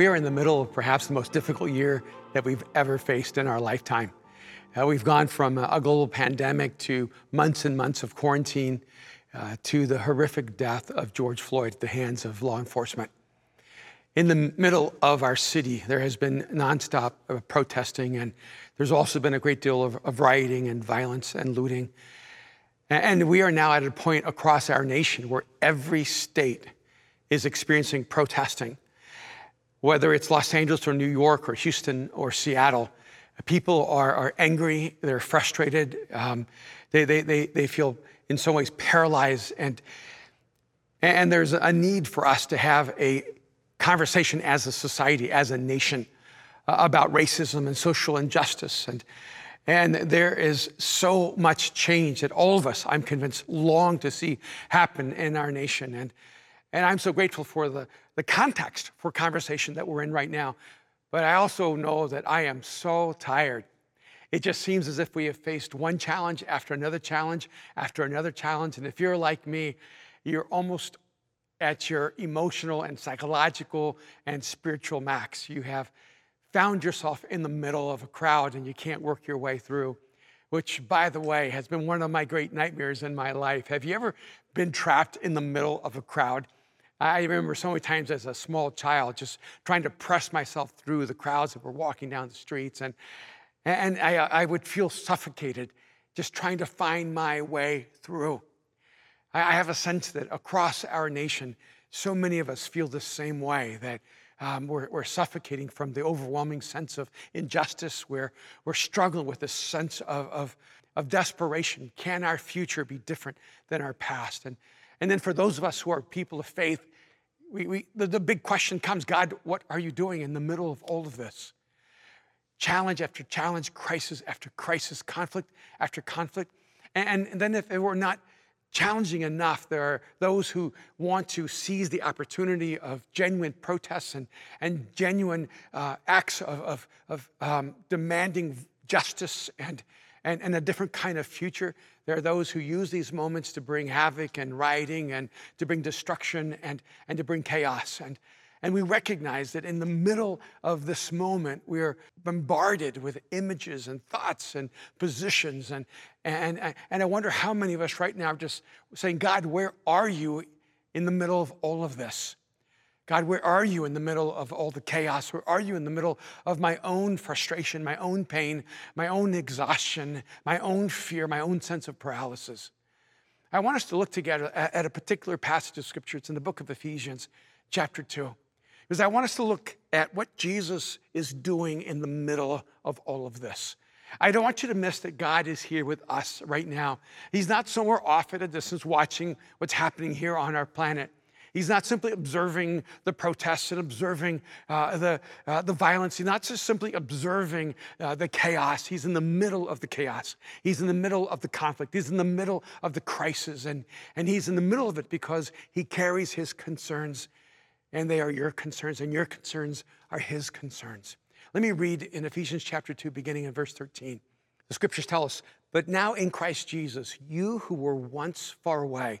We are in the middle of perhaps the most difficult year that we've ever faced in our lifetime. Uh, we've gone from a global pandemic to months and months of quarantine uh, to the horrific death of George Floyd at the hands of law enforcement. In the middle of our city, there has been nonstop uh, protesting, and there's also been a great deal of, of rioting and violence and looting. And we are now at a point across our nation where every state is experiencing protesting whether it's Los Angeles or New York or Houston or Seattle, people are, are angry, they're frustrated, um, they, they, they, they feel in some ways paralyzed, and, and there's a need for us to have a conversation as a society, as a nation, uh, about racism and social injustice. And, and there is so much change that all of us, I'm convinced, long to see happen in our nation. And, and I'm so grateful for the, the context for conversation that we're in right now. But I also know that I am so tired. It just seems as if we have faced one challenge after another challenge after another challenge. And if you're like me, you're almost at your emotional and psychological and spiritual max. You have found yourself in the middle of a crowd and you can't work your way through, which, by the way, has been one of my great nightmares in my life. Have you ever been trapped in the middle of a crowd? I remember so many times as a small child just trying to press myself through the crowds that were walking down the streets. And, and I, I would feel suffocated just trying to find my way through. I have a sense that across our nation, so many of us feel the same way that um, we're, we're, suffocating from the overwhelming sense of injustice. We're, we're struggling with this sense of, of, of desperation. Can our future be different than our past? And, and then for those of us who are people of faith, we, we, the, the big question comes God, what are you doing in the middle of all of this? Challenge after challenge, crisis after crisis, conflict after conflict. And, and then if it were not challenging enough, there are those who want to seize the opportunity of genuine protests and, and genuine uh, acts of, of, of um, demanding justice and, and, and a different kind of future. There are those who use these moments to bring havoc and rioting and to bring destruction and, and to bring chaos. And, and we recognize that in the middle of this moment, we are bombarded with images and thoughts and positions. And, and, and I wonder how many of us right now are just saying, God, where are you in the middle of all of this? God, where are you in the middle of all the chaos? Where are you in the middle of my own frustration, my own pain, my own exhaustion, my own fear, my own sense of paralysis? I want us to look together at a particular passage of scripture. It's in the book of Ephesians, chapter 2. Because I want us to look at what Jesus is doing in the middle of all of this. I don't want you to miss that God is here with us right now. He's not somewhere off at a distance watching what's happening here on our planet. He's not simply observing the protests and observing uh, the, uh, the violence. He's not just simply observing uh, the chaos. He's in the middle of the chaos. He's in the middle of the conflict. He's in the middle of the crisis. And, and he's in the middle of it because he carries his concerns, and they are your concerns, and your concerns are his concerns. Let me read in Ephesians chapter 2, beginning in verse 13. The scriptures tell us, But now in Christ Jesus, you who were once far away,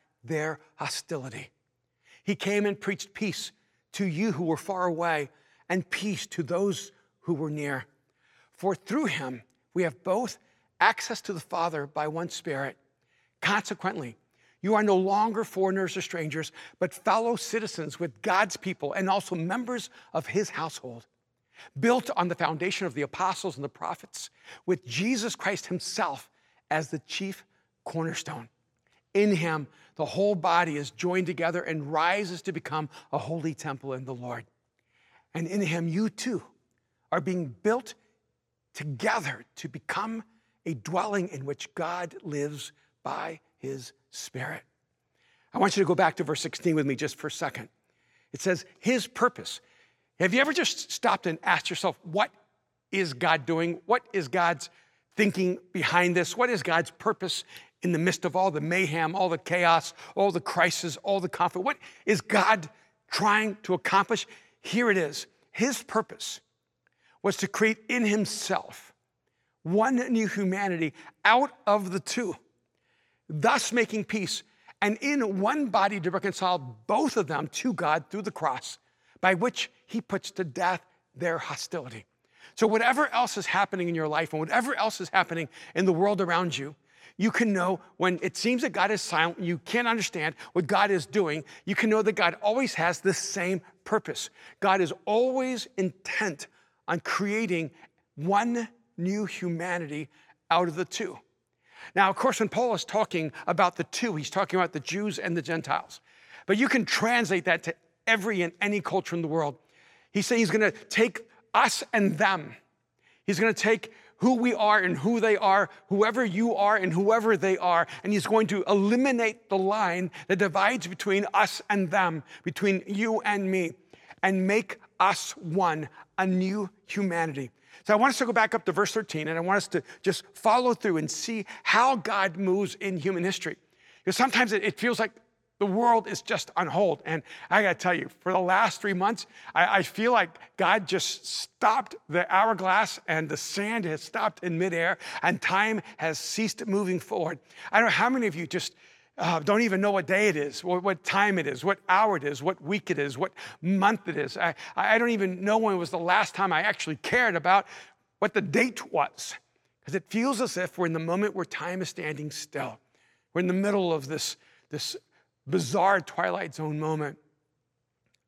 their hostility. He came and preached peace to you who were far away and peace to those who were near. For through him we have both access to the Father by one Spirit. Consequently, you are no longer foreigners or strangers, but fellow citizens with God's people and also members of his household, built on the foundation of the apostles and the prophets, with Jesus Christ himself as the chief cornerstone. In him, the whole body is joined together and rises to become a holy temple in the Lord. And in him, you too are being built together to become a dwelling in which God lives by his Spirit. I want you to go back to verse 16 with me just for a second. It says, His purpose. Have you ever just stopped and asked yourself, what is God doing? What is God's thinking behind this? What is God's purpose in the midst of all the mayhem, all the chaos, all the crisis, all the conflict? What is God trying to accomplish? Here it is. His purpose was to create in himself one new humanity out of the two, thus making peace, and in one body to reconcile both of them to God through the cross, by which he puts to death their hostility. So, whatever else is happening in your life and whatever else is happening in the world around you, you can know when it seems that God is silent, you can't understand what God is doing, you can know that God always has the same purpose. God is always intent on creating one new humanity out of the two. Now, of course, when Paul is talking about the two, he's talking about the Jews and the Gentiles. But you can translate that to every and any culture in the world. He's saying he's going to take us and them. He's going to take who we are and who they are, whoever you are and whoever they are. And he's going to eliminate the line that divides between us and them, between you and me, and make us one, a new humanity. So I want us to go back up to verse 13 and I want us to just follow through and see how God moves in human history. Because sometimes it, feels like the world is just on hold. And I gotta tell you, for the last three months, I, I, feel like God just stopped the hourglass and the sand has stopped in midair and time has ceased moving forward. I don't know how many of you just uh, don't even know what day it is, what, what, time it is, what hour it is, what week it is, what month it is. I, I don't even know when was the last time I actually cared about what the date was. Because it feels as if we're in the moment where time is standing still. We're in the middle of this, this bizarre Twilight Zone moment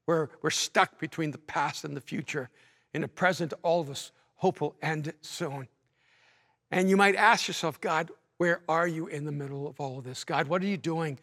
where we're stuck between the past and the future. In the present, all of us hope will end soon. And you might ask yourself, God, where are you in the middle of all of this? God, what are you doing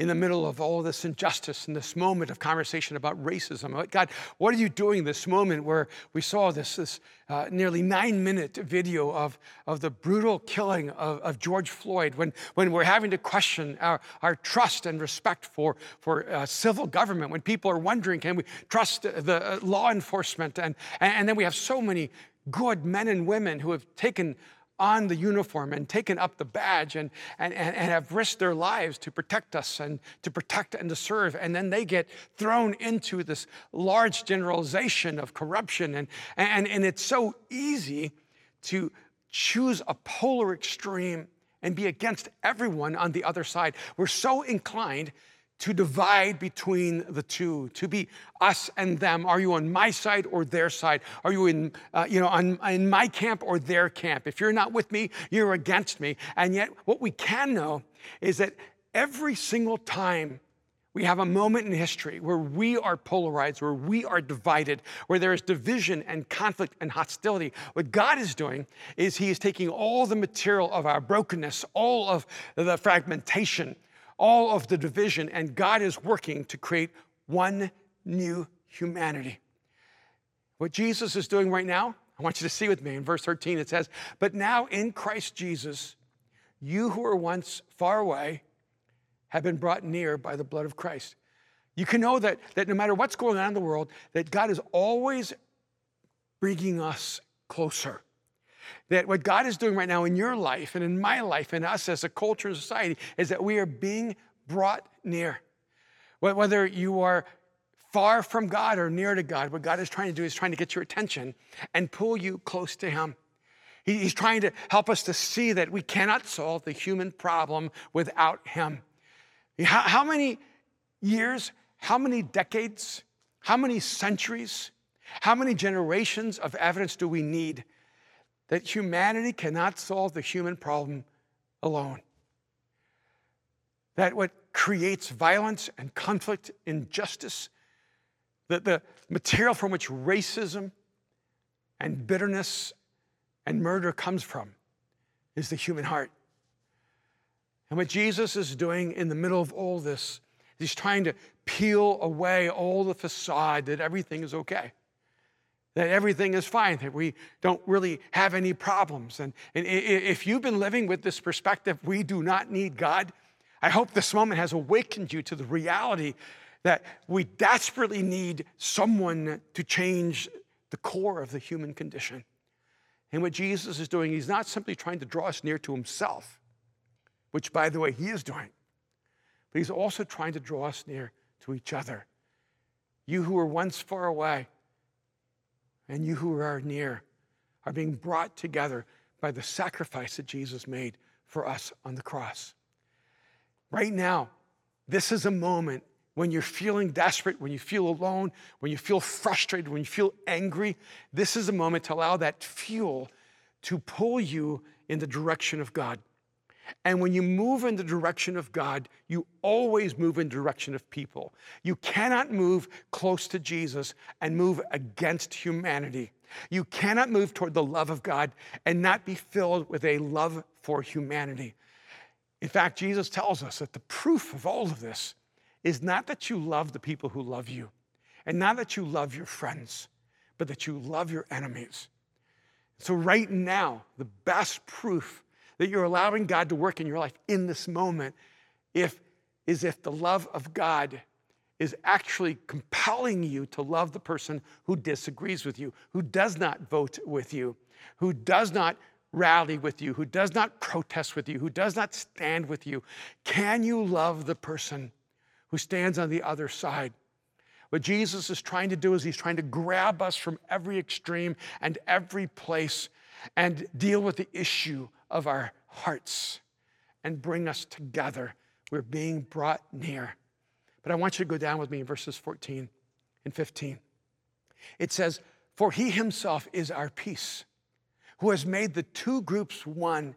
in the middle of all this injustice in this moment of conversation about racism? God, what are you doing this moment where we saw this, this uh, nearly nine minute video of, of the brutal killing of, of, George Floyd, when, when we're having to question our, our trust and respect for, for uh, civil government, when people are wondering, can we trust the uh, law enforcement? And, and then we have so many good men and women who have taken on the uniform and taken up the badge and, and, and, have risked their lives to protect us and to protect and to serve. And then they get thrown into this large generalization of corruption. And, and, and it's so easy to choose a polar extreme and be against everyone on the other side. We're so inclined to divide between the two, to be us and them. Are you on my side or their side? Are you in, uh, you know, on, in my camp or their camp? If you're not with me, you're against me. And yet, what we can know is that every single time we have a moment in history where we are polarized, where we are divided, where there is division and conflict and hostility. What God is doing is He is taking all the material of our brokenness, all of the fragmentation, all of the division, and God is working to create one new humanity. What Jesus is doing right now, I want you to see with me in verse 13, it says, But now in Christ Jesus, you who were once far away have been brought near by the blood of Christ. You can know that, that no matter what's going on in the world, that God is always bringing us closer. That what God is doing right now in your life and in my life and us as a culture and society is that we are being brought near. Whether you are far from God or near to God, what God is trying to do is trying to get your attention and pull you close to Him. He's trying to help us to see that we cannot solve the human problem without Him. How, how many years, how many decades, how many centuries, how many generations of evidence do we need that humanity cannot solve the human problem alone. That what creates violence and conflict, injustice, that the material from which racism and bitterness and murder comes from is the human heart. And what Jesus is doing in the middle of all this, he's trying to peel away all the facade that everything is okay that everything is fine, that we don't really have any problems. And, and if you've been living with this perspective, we do not need God, I hope this moment has awakened you to the reality that we desperately need someone to change the core of the human condition. And what Jesus is doing, he's not simply trying to draw us near to himself, which, by the way, he is doing, but he's also trying to draw us near to each other. You who were once far away and you who are near are being brought together by the sacrifice that Jesus made for us on the cross. Right now, this is a moment when you're feeling desperate, when you feel alone, when you feel frustrated, when you feel angry. This is a moment to allow that fuel to pull you in the direction of God. And when you move in the direction of God, you always move in the direction of people. You cannot move close to Jesus and move against humanity. You cannot move toward the love of God and not be filled with a love for humanity. In fact, Jesus tells us that the proof of all of this is not that you love the people who love you, and not that you love your friends, but that you love your enemies. So, right now, the best proof that you're allowing God to work in your life in this moment if, is if the love of God is actually compelling you to love the person who disagrees with you, who does not vote with you, who does not rally with you, who does not protest with you, who does not stand with you. Can you love the person who stands on the other side? What Jesus is trying to do is he's trying to grab us from every extreme and every place and deal with the issue of our hearts and bring us together. We're being brought near. But I want you to go down with me in verses 14 and 15. It says, For he himself is our peace, who has made the two groups one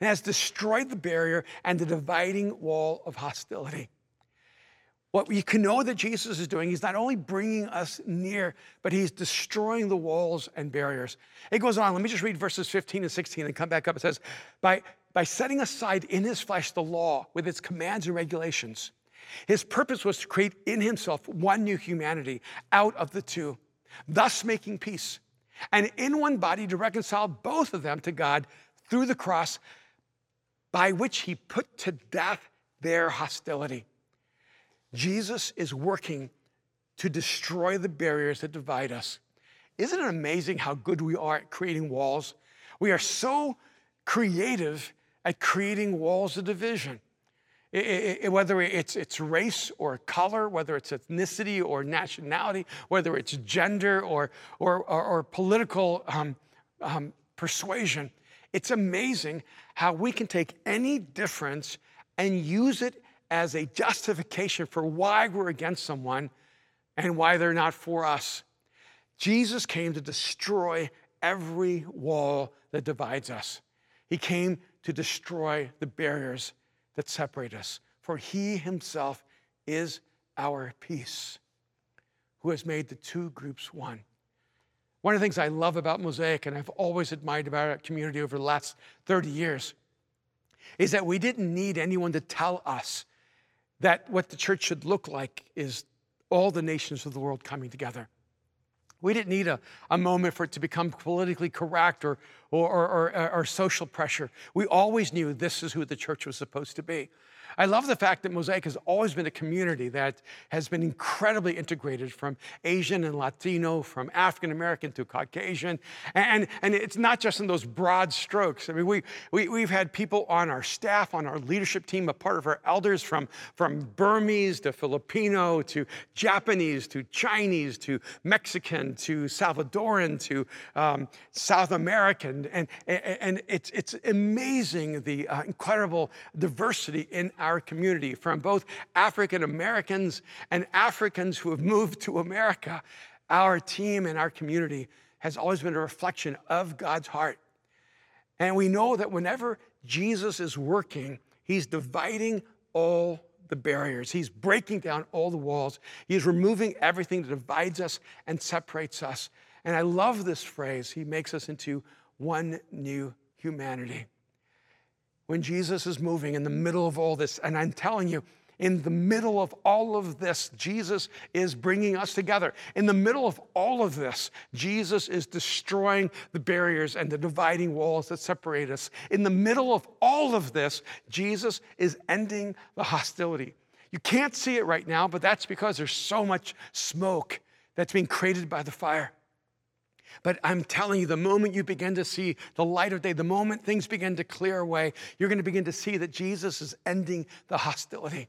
and has destroyed the barrier and the dividing wall of hostility. What you can know that Jesus is doing, he's not only bringing us near, but he's destroying the walls and barriers. It goes on. Let me just read verses 15 and 16 and come back up. It says, by, by setting aside in his flesh the law with its commands and regulations, his purpose was to create in himself one new humanity out of the two, thus making peace, and in one body to reconcile both of them to God through the cross, by which he put to death their hostility. Jesus is working to destroy the barriers that divide us. Isn't it amazing how good we are at creating walls? We are so creative at creating walls of division. It, it, whether it's, it's race or color, whether it's ethnicity or nationality, whether it's gender or, or, or, or political um, um, persuasion, it's amazing how we can take any difference and use it as a justification for why we're against someone and why they're not for us. Jesus came to destroy every wall that divides us. He came to destroy the barriers that separate us. For he himself is our peace, who has made the two groups one. One of the things I love about Mosaic, and I've always admired about our community over the last 30 years, is that we didn't need anyone to tell us that what the church should look like is all the nations of the world coming together. We didn't need a, a moment for it to become politically correct or, or, or, or, or social pressure. We always knew this is who the church was supposed to be. I love the fact that Mosaic has always been a community that has been incredibly integrated from Asian and Latino, from African American to Caucasian. And, and it's not just in those broad strokes. I mean, we, we, we've had people on our staff, on our leadership team, a part of our elders from, from Burmese to Filipino to Japanese to Chinese to Mexican to Salvadoran to um, South American. And, and, it's, it's amazing the uh, incredible diversity in our community from both African Americans and Africans who have moved to America. Our team and our community has always been a reflection of God's heart. And we know that whenever Jesus is working, he's dividing all the barriers. He's breaking down all the walls. He's removing everything that divides us and separates us. And I love this phrase. He makes us into one new humanity when Jesus is moving in the middle of all this. And I'm telling you, in the middle of all of this, Jesus is bringing us together. In the middle of all of this, Jesus is destroying the barriers and the dividing walls that separate us. In the middle of all of this, Jesus is ending the hostility. You can't see it right now, but that's because there's so much smoke that's being created by the fire. But I'm telling you, the moment you begin to see the light of day, the moment things begin to clear away, you're going to begin to see that Jesus is ending the hostility.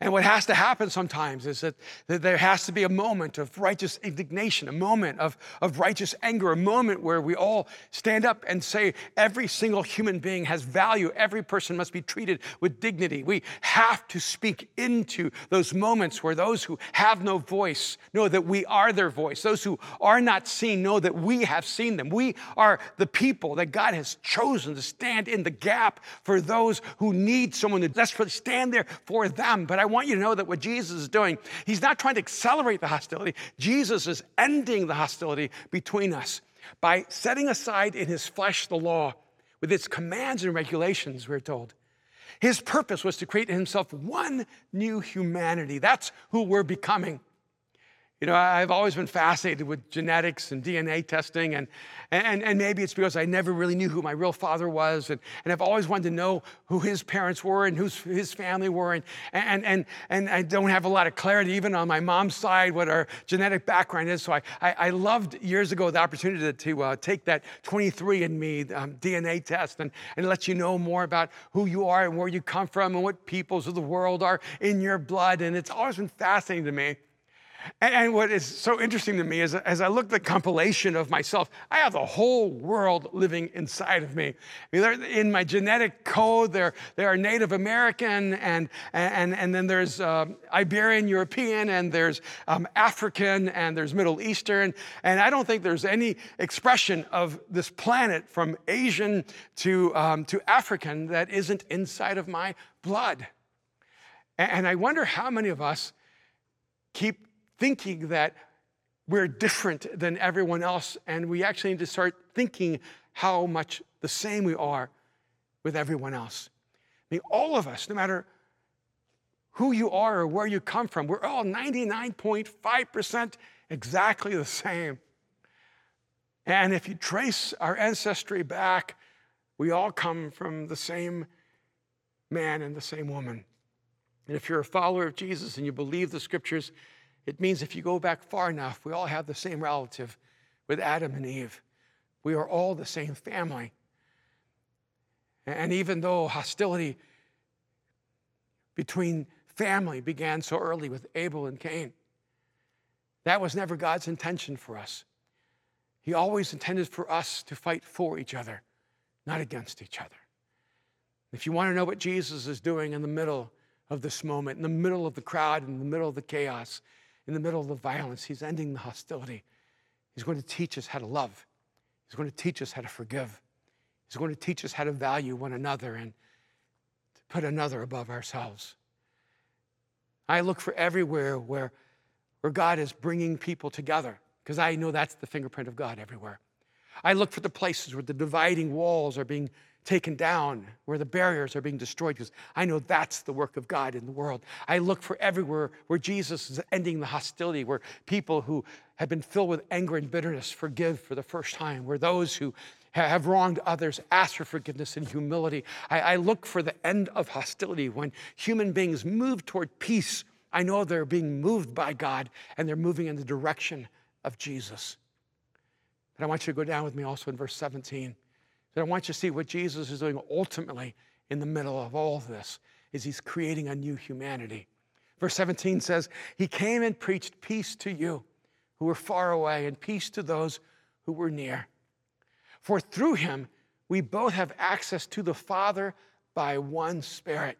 And what has to happen sometimes is that, that, there has to be a moment of righteous indignation, a moment of, of righteous anger, a moment where we all stand up and say, every single human being has value. Every person must be treated with dignity. We have to speak into those moments where those who have no voice know that we are their voice. Those who are not seen know that we have seen them. We are the people that God has chosen to stand in the gap for those who need someone to desperately stand there for them. But I want you to know that what Jesus is doing, he's not trying to accelerate the hostility. Jesus is ending the hostility between us by setting aside in his flesh the law with its commands and regulations, we're told. His purpose was to create in himself one new humanity. That's who we're becoming. You know, I've always been fascinated with genetics and DNA testing, and, and, and maybe it's because I never really knew who my real father was, and, and I've always wanted to know who his parents were and who his family were, and, and, and, and I don't have a lot of clarity even on my mom's side what our genetic background is. So I, I, I loved years ago the opportunity to, to uh, take that 23andMe um, DNA test and, and let you know more about who you are and where you come from and what peoples of the world are in your blood, and it's always been fascinating to me. And what is so interesting to me is as I look at the compilation of myself, I have the whole world living inside of me. In my genetic code, there, there are Native American, and, and, and then there's uh, Iberian European, and there's um, African, and there's Middle Eastern. And I don't think there's any expression of this planet from Asian to, um, to African that isn't inside of my blood. And I wonder how many of us keep thinking that we're different than everyone else, and we actually need to start thinking how much the same we are with everyone else. I mean, all of us, no matter who you are or where you come from, we're all 99.5% exactly the same. And if you trace our ancestry back, we all come from the same man and the same woman. And if you're a follower of Jesus and you believe the scriptures, it means if you go back far enough, we all have the same relative with Adam and Eve. We are all the same family. And even though hostility between family began so early with Abel and Cain, that was never God's intention for us. He always intended for us to fight for each other, not against each other. If you want to know what Jesus is doing in the middle of this moment, in the middle of the crowd, in the middle of the chaos, in the middle of the violence. He's ending the hostility. He's going to teach us how to love. He's going to teach us how to forgive. He's going to teach us how to value one another and to put another above ourselves. I look for everywhere where, where God is bringing people together because I know that's the fingerprint of God everywhere. I look for the places where the dividing walls are being taken down, where the barriers are being destroyed, because I know that's the work of God in the world. I look for everywhere where Jesus is ending the hostility, where people who have been filled with anger and bitterness forgive for the first time, where those who have wronged others ask for forgiveness and humility. I, I look for the end of hostility when human beings move toward peace. I know they're being moved by God and they're moving in the direction of Jesus. And I want you to go down with me also in verse 17. But I want you to see what Jesus is doing ultimately in the middle of all of this is he's creating a new humanity. Verse 17 says, He came and preached peace to you who were far away and peace to those who were near. For through him we both have access to the Father by one Spirit.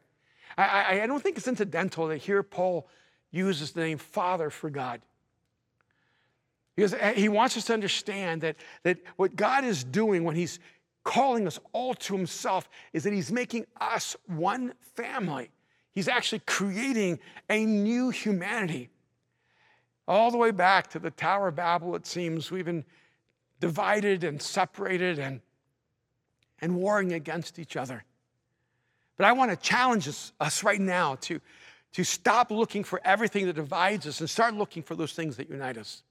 I, I, I don't think it's incidental that here Paul uses the name Father for God. Because eh, he wants us to understand that, that what God is doing when he's calling us all to himself is that he's making us one family. He's actually creating a new humanity. All the way back to the Tower of Babel, it seems we've been divided and separated and, and warring against each other. But I want to challenge us, us right now to, to stop looking for everything that divides us and start looking for those things that unite us.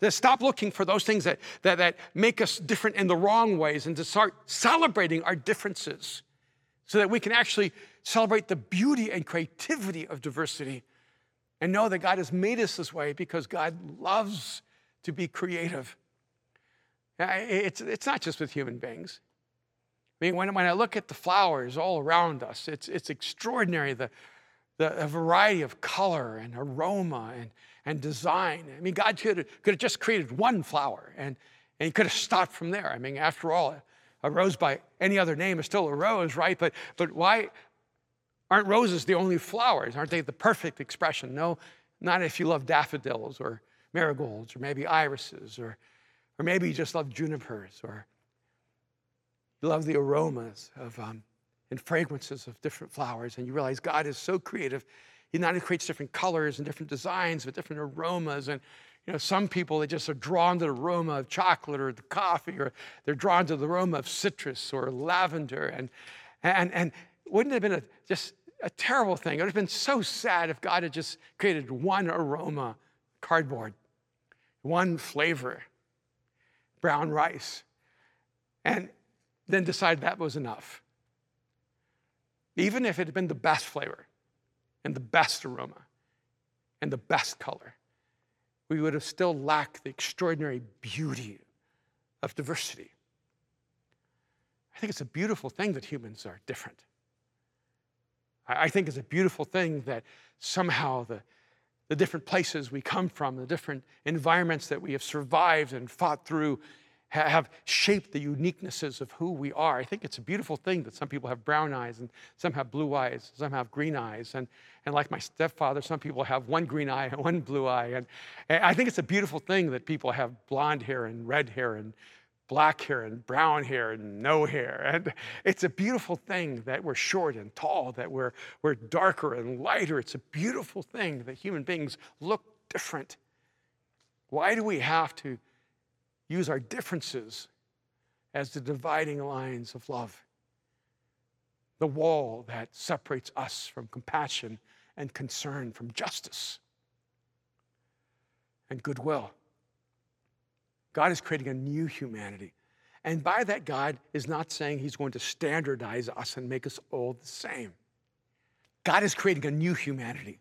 To stop looking for those things that, that, that make us different in the wrong ways and to start celebrating our differences so that we can actually celebrate the beauty and creativity of diversity and know that God has made us this way because God loves to be creative. It's, it's not just with human beings. I mean, when, when I look at the flowers all around us, it's, it's extraordinary the, the variety of color and aroma and, and design. I mean, God could have, could have just created one flower and, and he could have stopped from there. I mean, after all, a rose by any other name is still a rose, right? But, but why aren't roses the only flowers? Aren't they the perfect expression? No, not if you love daffodils or marigolds or maybe irises or, or maybe you just love junipers or you love the aromas of um, and fragrances of different flowers and you realize God is so creative. He not only creates different colors and different designs, but different aromas and you know, some people, they just are drawn to the aroma of chocolate or the coffee, or they're drawn to the aroma of citrus or lavender. And, and, and wouldn't it have been a, just a terrible thing? It would have been so sad if God had just created one aroma, cardboard, one flavor, brown rice, and then decided that was enough. Even if it had been the best flavor and the best aroma and the best color we would have still lacked the extraordinary beauty of diversity. I think it's a beautiful thing that humans are different. I think it's a beautiful thing that somehow the, the different places we come from, the different environments that we have survived and fought through, have shaped the uniquenesses of who we are. I think it's a beautiful thing that some people have brown eyes and some have blue eyes, some have green eyes. And, and like my stepfather, some people have one green eye and one blue eye. And, and I think it's a beautiful thing that people have blonde hair and red hair and black hair and brown hair and no hair. And it's a beautiful thing that we're short and tall, that we're, we're darker and lighter. It's a beautiful thing that human beings look different. Why do we have to? Use our differences as the dividing lines of love, the wall that separates us from compassion and concern, from justice and goodwill. God is creating a new humanity. And by that, God is not saying He's going to standardize us and make us all the same. God is creating a new humanity,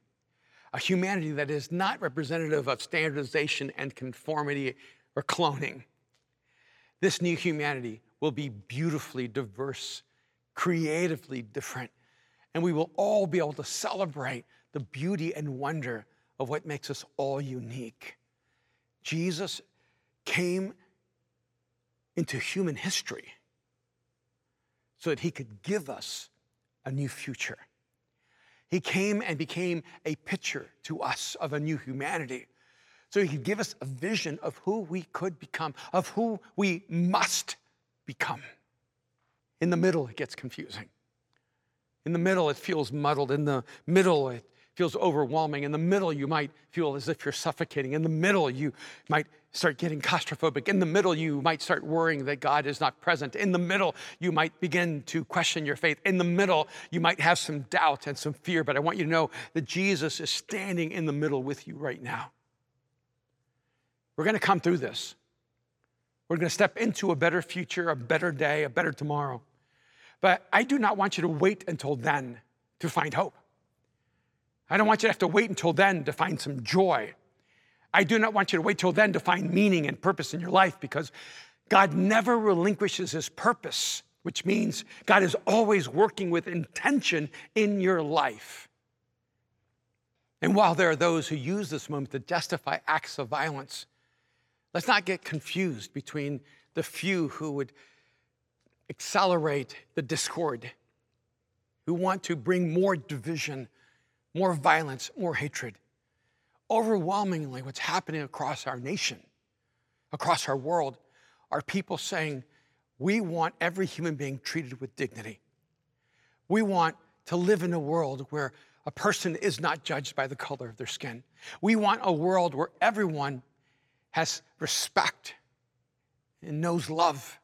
a humanity that is not representative of standardization and conformity or cloning. This new humanity will be beautifully diverse, creatively different, and we will all be able to celebrate the beauty and wonder of what makes us all unique. Jesus came into human history so that he could give us a new future. He came and became a picture to us of a new humanity so he could give us a vision of who we could become, of who we must become. In the middle, it gets confusing. In the middle, it feels muddled. In the middle, it feels overwhelming. In the middle, you might feel as if you're suffocating. In the middle, you might start getting claustrophobic. In the middle, you might start worrying that God is not present. In the middle, you might begin to question your faith. In the middle, you might have some doubt and some fear. But I want you to know that Jesus is standing in the middle with you right now. We're going to come through this. We're going to step into a better future, a better day, a better tomorrow. But I do not want you to wait until then to find hope. I don't want you to have to wait until then to find some joy. I do not want you to wait till then to find meaning and purpose in your life because God never relinquishes his purpose, which means God is always working with intention in your life. And while there are those who use this moment to justify acts of violence, Let's not get confused between the few who would accelerate the discord, who want to bring more division, more violence, more hatred. Overwhelmingly, what's happening across our nation, across our world, are people saying, we want every human being treated with dignity. We want to live in a world where a person is not judged by the color of their skin. We want a world where everyone has respect and knows love.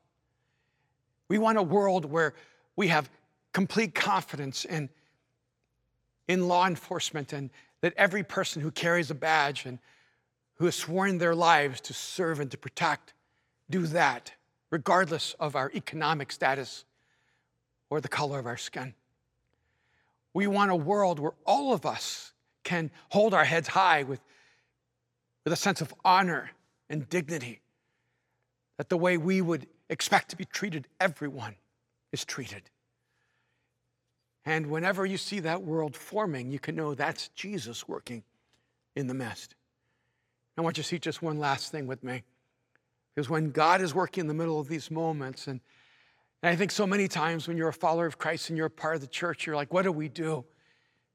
We want a world where we have complete confidence in, in law enforcement and that every person who carries a badge and who has sworn their lives to serve and to protect do that, regardless of our economic status or the color of our skin. We want a world where all of us can hold our heads high with, with a sense of honor and dignity, that the way we would expect to be treated, everyone is treated. And whenever you see that world forming, you can know that's Jesus working in the midst. I want you to see just one last thing with me. Because when God is working in the middle of these moments, and, and I think so many times when you're a follower of Christ and you're a part of the church, you're like, what do we do?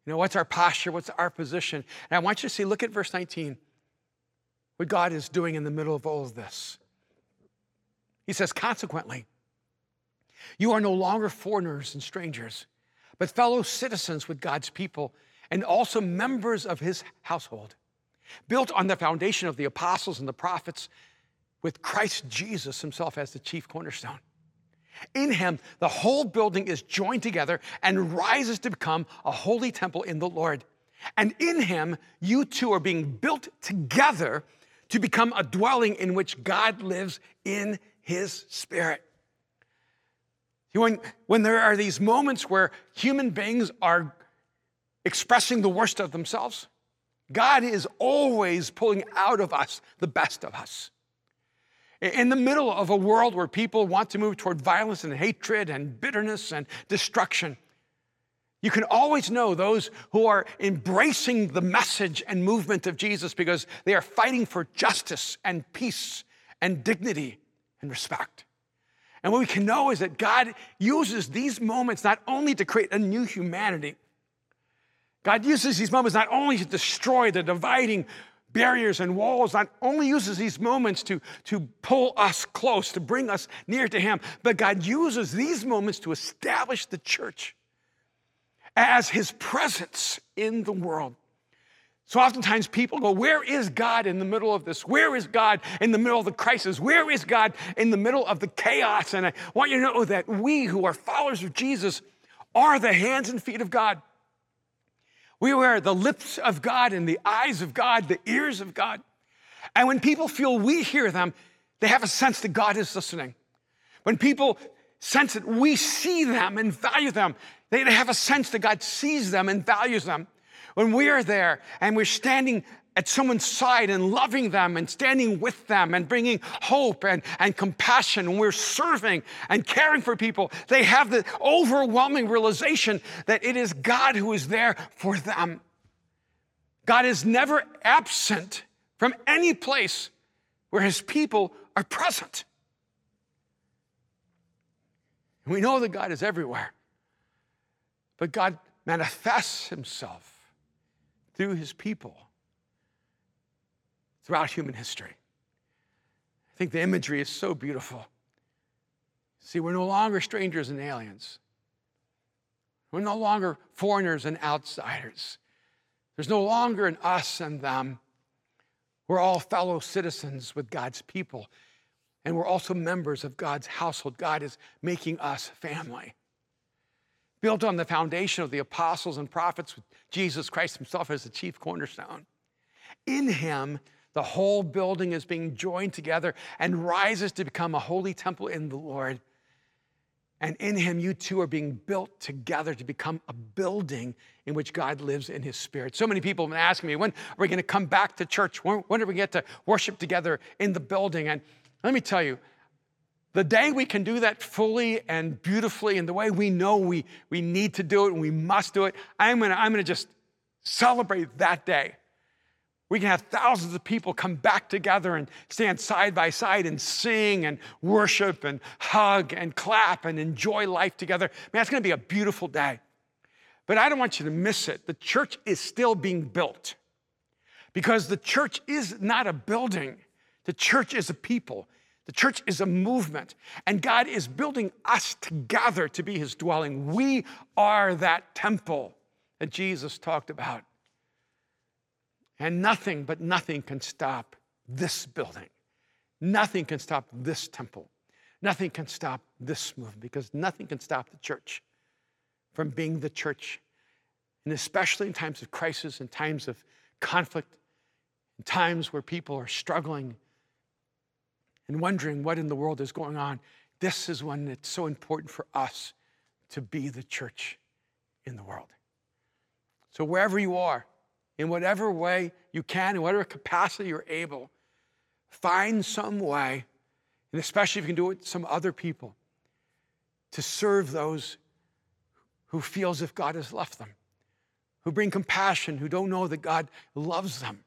You know, what's our posture? What's our position? And I want you to see, look at verse 19, what God is doing in the middle of all of this. He says, consequently, you are no longer foreigners and strangers, but fellow citizens with God's people and also members of his household, built on the foundation of the apostles and the prophets, with Christ Jesus himself as the chief cornerstone. In him, the whole building is joined together and rises to become a holy temple in the Lord. And in him, you too are being built together to become a dwelling in which God lives in his spirit. When, when there are these moments where human beings are expressing the worst of themselves, God is always pulling out of us the best of us. In the middle of a world where people want to move toward violence and hatred and bitterness and destruction, you can always know those who are embracing the message and movement of Jesus because they are fighting for justice and peace and dignity and respect. And what we can know is that God uses these moments not only to create a new humanity, God uses these moments not only to destroy the dividing barriers and walls, not only uses these moments to, to pull us close, to bring us near to Him, but God uses these moments to establish the church as His presence in the world. So oftentimes people go, Where is God in the middle of this? Where is God in the middle of the crisis? Where is God in the middle of the chaos? And I want you to know that we who are followers of Jesus are the hands and feet of God. We wear the lips of God and the eyes of God, the ears of God. And when people feel we hear them, they have a sense that God is listening. When people sense that we see them and value them, they have a sense that God sees them and values them. When we are there and we're standing at someone's side and loving them and standing with them and bringing hope and, and compassion. And we're serving and caring for people. They have the overwhelming realization that it is God who is there for them. God is never absent from any place where his people are present. We know that God is everywhere, but God manifests himself through his people throughout human history. I think the imagery is so beautiful. See, we're no longer strangers and aliens. We're no longer foreigners and outsiders. There's no longer an us and them. We're all fellow citizens with God's people, and we're also members of God's household. God is making us family. Built on the foundation of the apostles and prophets, with Jesus Christ Himself as the chief cornerstone. In Him, the whole building is being joined together and rises to become a holy temple in the Lord. And in him, you too are being built together to become a building in which God lives in his spirit. So many people have been asking me, when are we going to come back to church? When, are we going to get to worship together in the building? And let me tell you, the day we can do that fully and beautifully and the way we know we, we need to do it and we must do it, I'm to I'm to just celebrate that day. We can have thousands of people come back together and stand side by side and sing and worship and hug and clap and enjoy life together. Man, it's to be a beautiful day. But I don't want you to miss it. The church is still being built because the church is not a building, the church is a people. The church is a movement, and God is building us together to be his dwelling. We are that temple that Jesus talked about. And nothing but nothing can stop this building. Nothing can stop this temple. Nothing can stop this movement because nothing can stop the church from being the church. And especially in times of crisis, in times of conflict, in times where people are struggling and wondering what in the world is going on, this is when it's so important for us to be the church in the world. So, wherever you are, in whatever way you can, in whatever capacity you're able, find some way, and especially if you can do it with some other people, to serve those who feel as if God has left them, who bring compassion, who don't know that God loves them,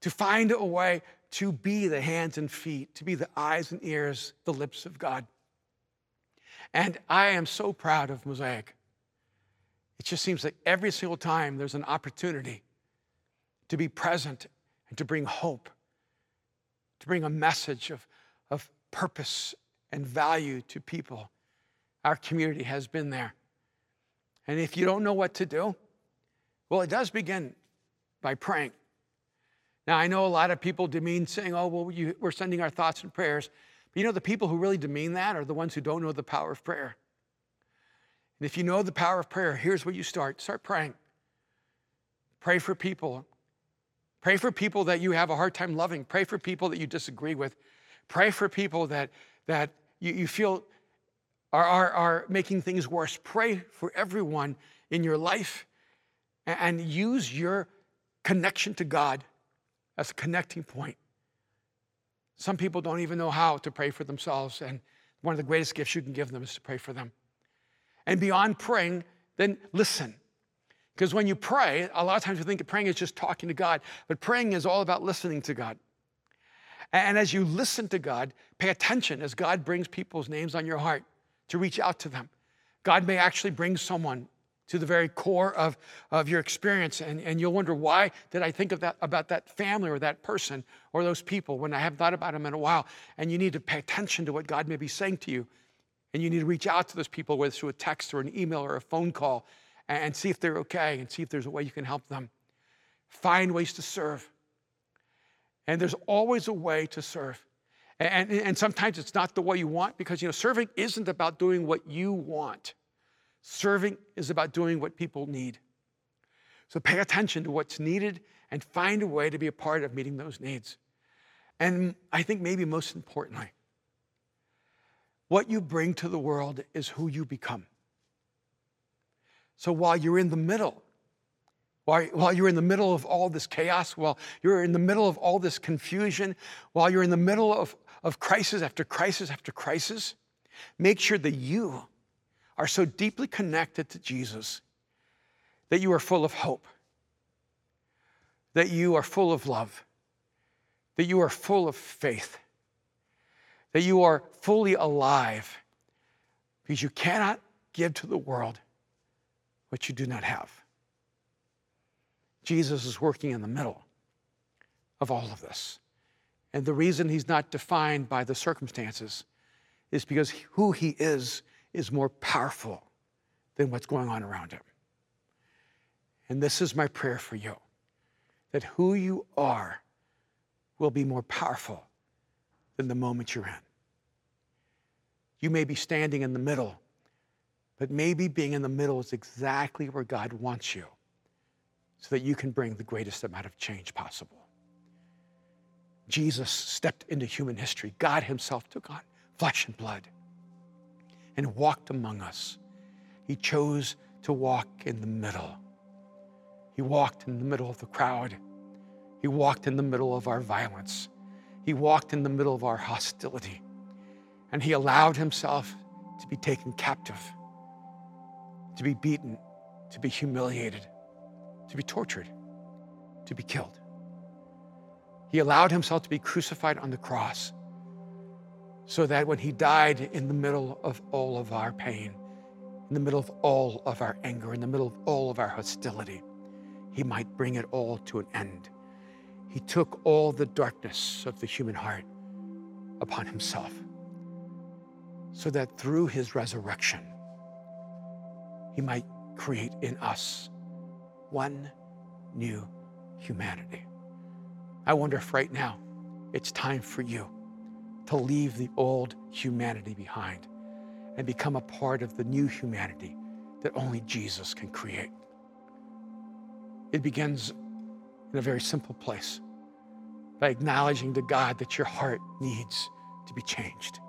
to find a way to be the hands and feet, to be the eyes and ears, the lips of God. And I am so proud of Mosaic. It just seems like every single time there's an opportunity to be present and to bring hope, to bring a message of, of purpose and value to people. Our community has been there. And if you don't know what to do, well, it does begin by praying. Now, I know a lot of people demean saying, oh, well, you, we're sending our thoughts and prayers. But you know, the people who really demean that are the ones who don't know the power of prayer. And if you know the power of prayer, here's where you start start praying. Pray for people. Pray for people that you have a hard time loving. Pray for people that you disagree with. Pray for people that, that you, you feel are, are, are making things worse. Pray for everyone in your life and use your connection to God as a connecting point. Some people don't even know how to pray for themselves, and one of the greatest gifts you can give them is to pray for them. And beyond praying, then listen. Because when you pray, a lot of times we think praying is just talking to God, but praying is all about listening to God. And as you listen to God, pay attention as God brings people's names on your heart to reach out to them. God may actually bring someone to the very core of, of your experience. And, and you'll wonder, why did I think of that, about that family or that person or those people when I haven't thought about them in a while? And you need to pay attention to what God may be saying to you. And you need to reach out to those people, whether through a text or an email or a phone call, and, and see if they're okay and see if there's a way you can help them. Find ways to serve. And there's always a way to serve. And, and, and sometimes it's not the way you want because, you know, serving isn't about doing what you want. Serving is about doing what people need. So pay attention to what's needed and find a way to be a part of meeting those needs. And I think maybe most importantly, what you bring to the world is who you become. So while you're in the middle, while, while you're in the middle of all this chaos, while you're in the middle of all this confusion, while you're in the middle of, of crisis after crisis after crisis, make sure that you are so deeply connected to Jesus that you are full of hope, that you are full of love, that you are full of faith, that you are fully alive, because you cannot give to the world what you do not have. Jesus is working in the middle of all of this. And the reason he's not defined by the circumstances is because who he is is more powerful than what's going on around him. And this is my prayer for you that who you are will be more powerful than the moment you're in. You may be standing in the middle, but maybe being in the middle is exactly where God wants you so that you can bring the greatest amount of change possible. Jesus stepped into human history. God Himself took on flesh and blood and walked among us. He chose to walk in the middle. He walked in the middle of the crowd. He walked in the middle of our violence. He walked in the middle of our hostility. And he allowed himself to be taken captive, to be beaten, to be humiliated, to be tortured, to be killed. He allowed himself to be crucified on the cross so that when he died in the middle of all of our pain, in the middle of all of our anger, in the middle of all of our hostility, he might bring it all to an end. He took all the darkness of the human heart upon himself so that through his resurrection, he might create in us one new humanity. I wonder if right now it's time for you to leave the old humanity behind and become a part of the new humanity that only Jesus can create. It begins in a very simple place by acknowledging to God that your heart needs to be changed,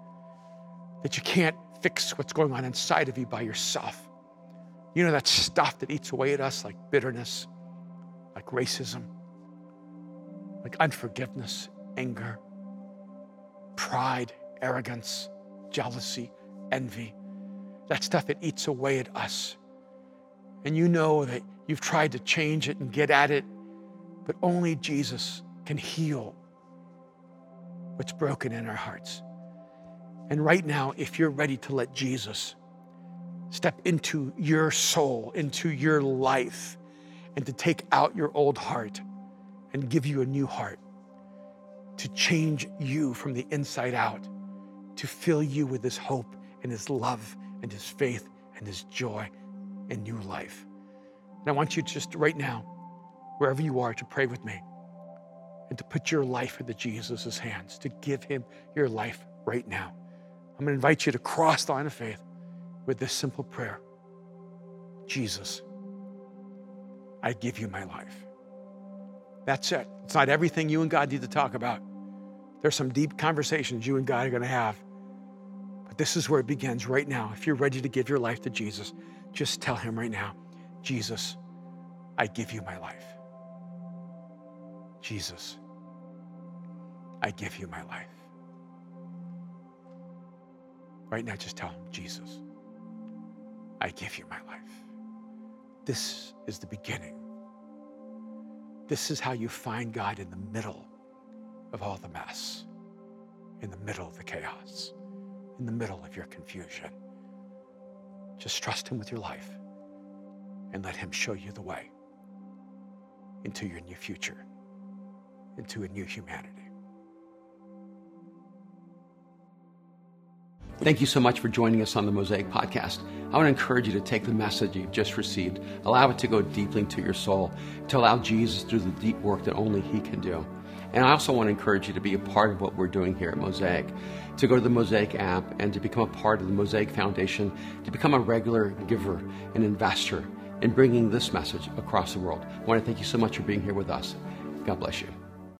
that you can't fix what's going on inside of you by yourself. You know that stuff that eats away at us like bitterness, like racism, like unforgiveness, anger, pride, arrogance, jealousy, envy. That stuff that eats away at us. And you know that you've tried to change it and get at it, but only Jesus can heal what's broken in our hearts. And right now, if you're ready to let Jesus step into your soul, into your life, and to take out your old heart and give you a new heart, to change you from the inside out, to fill you with His hope and His love and His faith and His joy and new life. And I want you just right now, wherever you are, to pray with me and to put your life into Jesus' hands, to give Him your life right now. I'm going to invite you to cross the line of faith with this simple prayer Jesus, I give you my life. That's it. It's not everything you and God need to talk about. There's some deep conversations you and God are going to have. But this is where it begins right now. If you're ready to give your life to Jesus, just tell Him right now Jesus, I give you my life. Jesus, I give you my life. Right now, just tell Him, Jesus, I give you my life. This is the beginning. This is how you find God in the middle of all the mess, in the middle of the chaos, in the middle of your confusion. Just trust Him with your life and let Him show you the way into your new future, into a new humanity. Thank you so much for joining us on the Mosaic Podcast. I want to encourage you to take the message you've just received, allow it to go deeply into your soul, to allow Jesus to do the deep work that only He can do. And I also want to encourage you to be a part of what we're doing here at Mosaic, to go to the Mosaic app and to become a part of the Mosaic Foundation, to become a regular giver, an investor in bringing this message across the world. I want to thank you so much for being here with us. God bless you.